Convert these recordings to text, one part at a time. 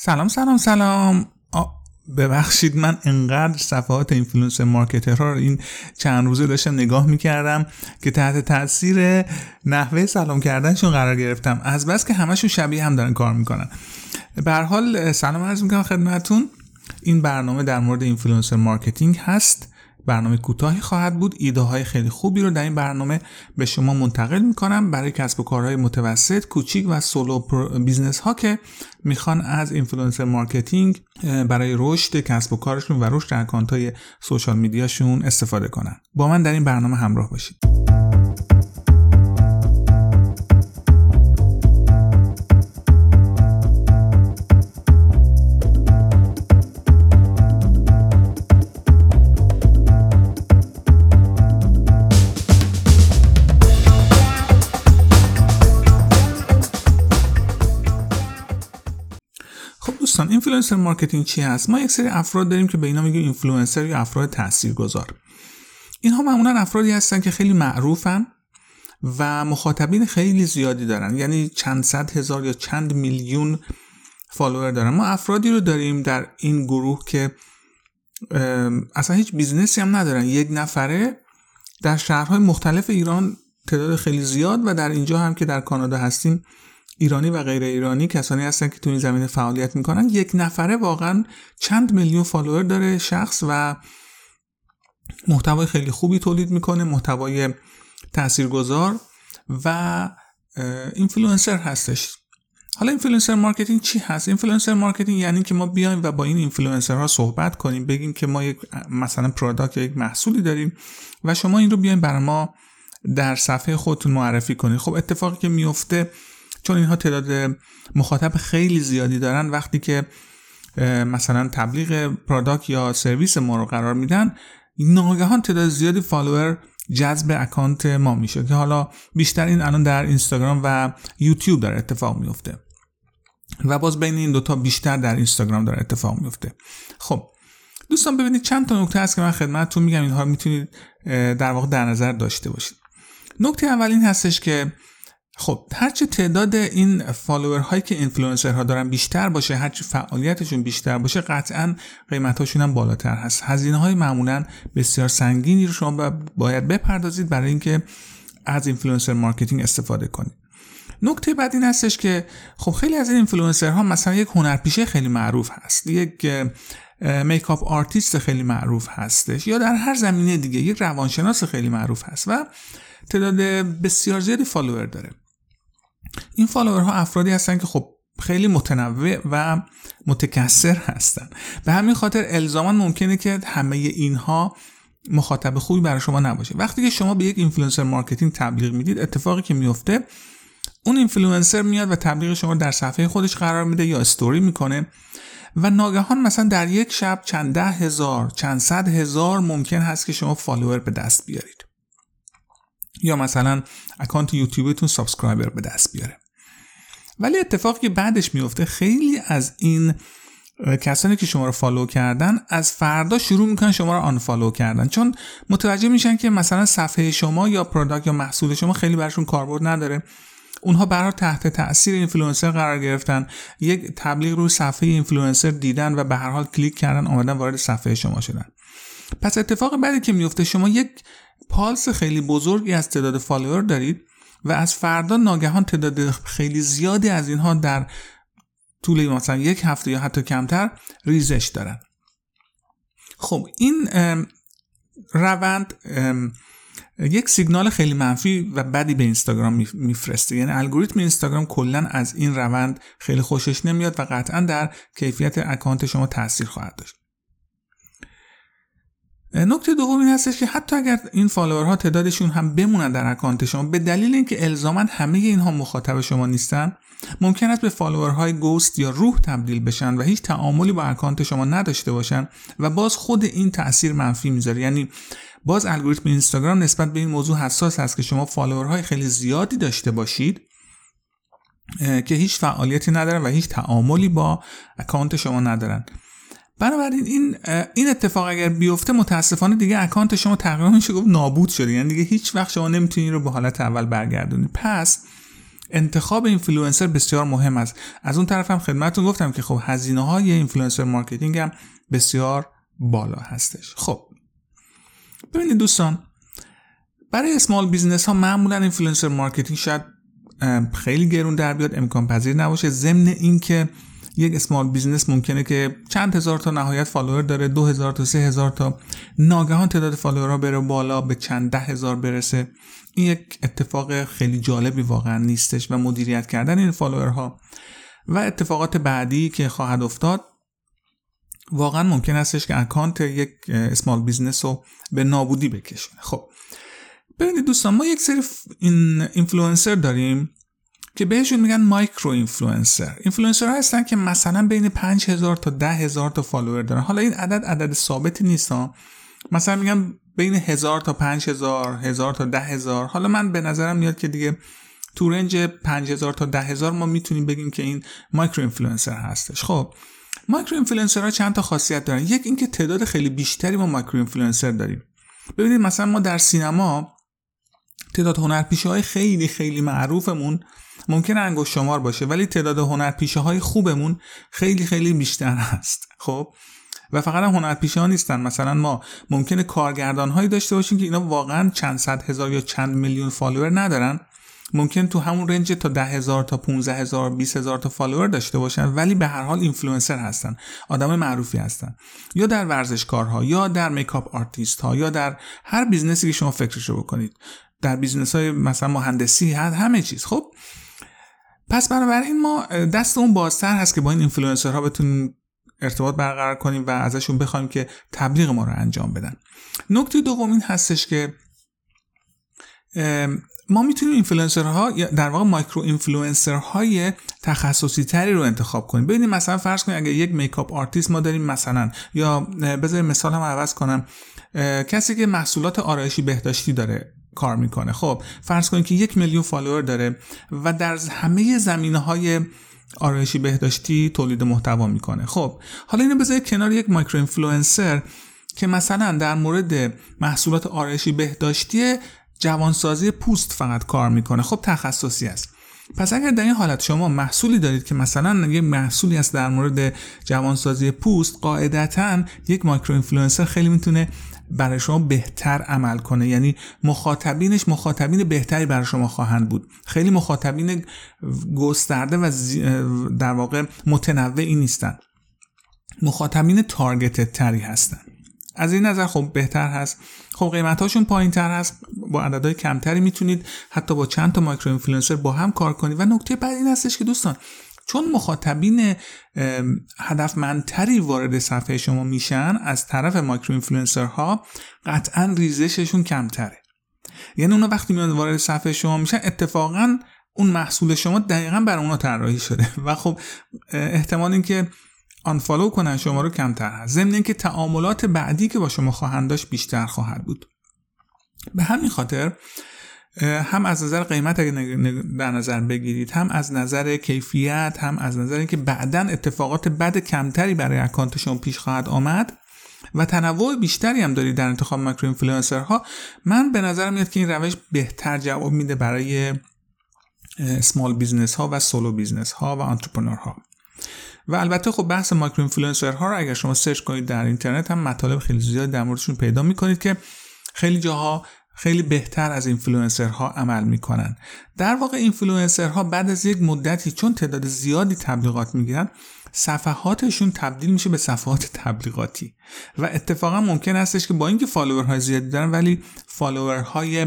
سلام سلام سلام. ببخشید من انقدر صفحات influencer marketer ها رو این چند روزه داشتم نگاه می‌کردم که تحت تاثیر نحوه سلام کردنشون قرار گرفتم. از بس که همشون شبیه هم دارن کار می‌کنن. به حال سلام عرض می‌کنم خدمتتون. این برنامه در مورد influencer marketing هست. برنامه کوتاهی خواهد بود. ایده های خیلی خوبی رو در این برنامه به شما منتقل می‌کنم. برای کسب و کارهای متوسط کوچیک و سولو business ها که می‌خوان از influencer marketing برای رشد کسب و کارشون و رشد account های social media شون استفاده کنن. با من در این برنامه همراه باشید. influencer marketing چی هست؟ ما یک سری افراد داریم که به اینا میگیم اینفلوئنسر یا افراد تاثیرگذار. اینها معمولا افرادی هستن که خیلی معروفن و مخاطبین خیلی زیادی دارن. یعنی چند صد هزار یا چند میلیون follower دارن. ما افرادی رو داریم در این گروه که اصلا هیچ business ی هم ندارن. یک نفره در شهرهای مختلف ایران تعداد خیلی زیاد و در اینجا هم که در کانادا هستیم ایرانی و غیر ایرانی کسانی هستن که تو این زمینه فعالیت می‌کنن. یک نفره واقعا چند میلیون follower داره شخص و محتوای خیلی خوبی تولید می‌کنه محتوای تاثیرگذار و اینفلوئنسر هستش. حالا influencer marketing چی هست؟ influencer marketing یعنی که ما بیایم و با این اینفلوئنسرها صحبت کنیم بگیم که ما یک مثلا product یا یک محصولی داریم و شما این رو بیاین برای ما در صفحه خودتون معرفی کنید. خب اتفاقی که میفته چون اینها تعداد مخاطب خیلی زیادی دارن وقتی که مثلا تبلیغ product یا سرویس ما رو قرار میدن ناگهان تعداد زیادی follower جذب account ما میشه که حالا بیشتر این الان در اینستاگرام و یوتیوب داره اتفاق میفته. و باز بین این دوتا بیشتر در اینستاگرام داره اتفاق میفته. خب دوستان ببینید چند تا نکته هست که من خدمتتون میگم اینها می‌تونید در واقع در نظر داشته باشید. نکته اول این هستش که خب هرچه تعداد این follower هایی که اینفلوئنسر ها دارن بیشتر باشه هرچه فعالیتشون بیشتر باشه قطعا قیمت هاشون هم بالاتر هست. هزینه های معمولا بسیار سنگینی رو شما باید بپردازید برای اینکه از influencer marketing استفاده کنید. نکته بعد این هستش که خب خیلی از این اینفلوئنسر ها مثلا یک هنرپیشه خیلی معروف هست یک makeup artist خیلی معروف هستش یا در هر زمینه دیگه یک روانشناس خیلی معروف هست و تعداد بسیار زیادی follower داره. این follower ها افرادی هستن که خب خیلی متنوع و متکثر هستن. به همین خاطر الزاما ممکنه که همه اینها مخاطب خوبی برای شما نباشه. وقتی که شما به یک influencer marketing تبلیغ می‌دید اتفاقی که میفته اون اینفلوئنسر میاد و تبلیغ شما در صفحه خودش قرار میده یا استوری می‌کنه و ناگهان مثلا در یک شب چند ده هزار چند صد هزار ممکن هست که شما follower به دست بیارید. یا مثلا account یوتیوبتون subscriber به دست بیاره. ولی اتفاقی که بعدش میفته خیلی از این کسانی که شما رو follow کردن از فردا شروع می‌کنن شما رو unfollow کردن. چون متوجه میشن که مثلا صفحه شما یا product یا محصول شما خیلی برشون کاربرد نداره. اونها برای تحت تاثیر اینفلوئنسر قرار گرفتن. یک تبلیغ روی صفحه اینفلوئنسر دیدن و به هر حال کلیک کردن آمدن وارد صفحه شما شدن. پس اتفاق بعدی که میفته شما یک پالس خیلی بزرگی از تعداد follower دارید و از فردا ناگهان تعداد خیلی زیادی از اینها در طول مثلا یک هفته یا حتی کمتر ریزش دارن. خب این روند یک سیگنال خیلی منفی و بدی به اینستاگرام میفرسته. یعنی الگوریتم اینستاگرام کلا از این روند خیلی خوشش نمیاد و قطعا در کیفیت account شما تاثیر خواهد داشت. نکته دوم این هستش که حتی اگر این follower ها تعدادشون هم بمونن در account شما به دلیل اینکه الزاما همه اینها مخاطب شما نیستن ممکن است به follower های ghost یا روح تبدیل بشن و هیچ تعاملی با account شما نداشته باشن و باز خود این تاثیر منفی می‌ذاره. یعنی باز الگوریتم اینستاگرام نسبت به این موضوع حساس هست که شما follower های خیلی زیادی داشته باشید که هیچ فعالیتی ندارن و هیچ تعاملی با account شما ندارن. بنابراین این این اتفاق اگر بیفته متاسفانه دیگه account شما تقریبا میشه گفت نابود شده. یعنی دیگه هیچ وقت شما نمی‌تونید رو به حالت اول برگردونید پس انتخاب اینفلوئنسر بسیار مهم است. از اون طرف هم خدمتتون گفتم که خب هزینه های influencer marketing هم بسیار بالا هستش. خب ببینید دوستان برای small business ها معمولا influencer marketing شاید خیلی گرون در بیاد امکان پذیر نباشه. ضمن اینکه یک small business ممکنه که چند هزار تا نهایت follower داره دو هزار تا سه هزار تا. ناگهان تعداد follower ها بره بالا به چند ده هزار برسه. این یک اتفاق خیلی جالبی واقعا نیستش و مدیریت کردن این follower ها و اتفاقات بعدی که خواهد افتاد واقعا ممکن استش که account یک small business رو به نابودی بکشونه خب ببینید دوستان ما یک سری این اینفلوئنسر داریم. که بهشون میگن micro influencer influencer هستن که مثلا بین 5000 تا 10000 تا follower دارن. حالا این عدد عدد ثابتی نیست ها. مثلا میگم بین 1000 تا 5000 1000 تا 10000 حالا من به نظرم میاد که دیگه تو range 5000 تا 10000 ما می‌تونیم بگیم که این micro influencer هستش. خب micro influencer ها چند تا خاصیت دارن؟ یک اینکه تعداد خیلی بیشتری ما micro influencer داریم. ببینید مثلا ما در سینما تعداد هنرپیشه خیلی خیلی معروفمون ممکن انگشت شمار باشه ولی تعداد هنرپیشه های خوبمون خیلی خیلی بیشتر هست. خب؟ و فقط هم هنرپیشه ها نیستن. مثلا ما ممکنه کارگردان هایی داشته باشیم که اینا واقعا چند صد هزار یا چند میلیون follower ندارن. ممکن تو همون range تا ده هزار تا 15 هزار 20 هزار تا follower داشته باشن ولی به هر حال اینفلوئنسر هستن. آدم معروفی هستن. یا در ورزشکارها یا در makeup artist ها یا در هر business ی که شما فکرشو بکنید. در business های مثلا مهندسی هست همه چیز. خب؟ پس بنابراین ما دستمون بازتر هست که با این ها بتونیم ارتباط برقرار کنیم و ازشون بخوایم که تبلیغ ما رو انجام بدن. نکته دوم این هستش که ما می‌تونیم ها در واقع مایکرو های تخصصی تری رو انتخاب کنیم. ببینید مثلا فرض کنید اگر یک makeup artist ما داریم مثلا یا بذاریم مثال هم عوض کنم کسی که محصولات آرایشی بهداشتی داره کار می‌کنه. خب فرض کنید که یک میلیون follower داره و در همه زمینه های آرایشی بهداشتی تولید محتوا می‌کنه. خب حالا اینو بذارید کنار یک micro influencer که مثلا در مورد محصولات آرایشی بهداشتی جوانسازی پوست فقط کار می‌کنه. خب تخصصی است. پس اگر در این حالت شما محصولی دارید که مثلا یک محصولی است در مورد جوانسازی پوست قاعدتا یک micro influencer خیلی می‌تونه برای شما بهتر عمل کنه. یعنی مخاطبینش مخاطبین بهتری برای شما خواهند بود. خیلی مخاطبین گسترده و در واقع متنوعی نیستن. مخاطبین targeted تری هستن. از این نظر خب بهتر هست. خب قیمتاشون پایین تر هست. با عددهای کمتری می‌تونید حتی با چند تا micro influencer با هم کار کنید. و نکته بعد این هستش که دوستان چون مخاطبین هدفمندتری وارد صفحه شما میشن از طرف micro influencer ها قطعا ریزششون کمتره. یعنی اونا وقتی میان وارد صفحه شما میشن اتفاقا اون محصول شما دقیقا بر اونا طراحی شده. و خب احتمال اینکه آنفالو کنن شما رو کمتر هست. ضمن اینکه تعاملات بعدی که با شما خواهند داشت بیشتر خواهد بود. به همین خاطر هم از نظر قیمت اگه در نظر بگیرید هم از نظر کیفیت هم از نظر اینکه بعدا اتفاقات بد کمتری برای اکانت شما پیش خواهد آمد و تنوع بیشتری هم دارید در انتخاب مایکرو ها من به نظر میاد که این روش بهتر جواب میده برای small business ها و solo business ها و entrepreneur ها و البته خب بحث micro influencer ها رو اگر شما search کنید در اینترنت هم مطالب خیلی زیاد در موردشون پیدا می‌کنید که خیلی جاها خیلی بهتر از ها عمل می‌کنن. در واقع اینفلوئنسرها بعد از یک مدتی چون تعداد زیادی تبلیغات می‌گیرن صفحاتشون تبدیل میشه به صفحات تبلیغاتی. و اتفاقا ممکن هستش که با اینکه فالوورهای زیادی دارن ولی فالوورهای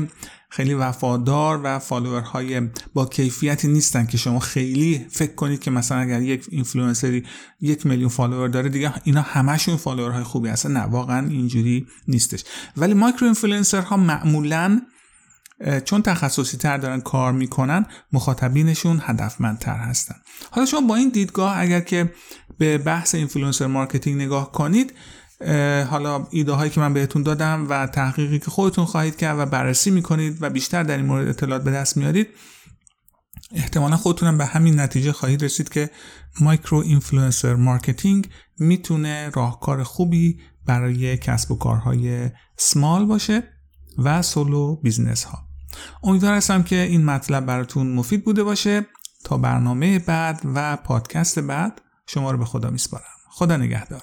خیلی وفادار و فالوورهای با کیفیتی نیستن که شما خیلی فکر کنید که مثلا اگر یک اینفلوئنسری یک میلیون فالوور داره دیگه اینا همشون فالوورهای خوبی هستن. نه واقعا اینجوری نیستش. ولی micro influencer ها معمولا چون تخصصی تر دارن کار می‌کنن مخاطبینشون هدفمندتر هستن. حالا شما با این دیدگاه اگر که به بحث influencer marketing نگاه کنید حالا ایده هایی که من بهتون دادم و تحقیقی که خودتون خواهید کرد و بررسی می‌کنید و بیشتر در این مورد اطلاعات به دست میارید احتمالا خودتونم به همین نتیجه خواهید رسید که micro influencer marketing می‌تونه راهکار خوبی برای کسب و کارهای سمال باشه و solo business ها امیدوار هستم که این مطلب براتون مفید بوده باشه. تا برنامه بعد و پادکست بعد شما رو به خدا میسپارم. خدا نگهدار.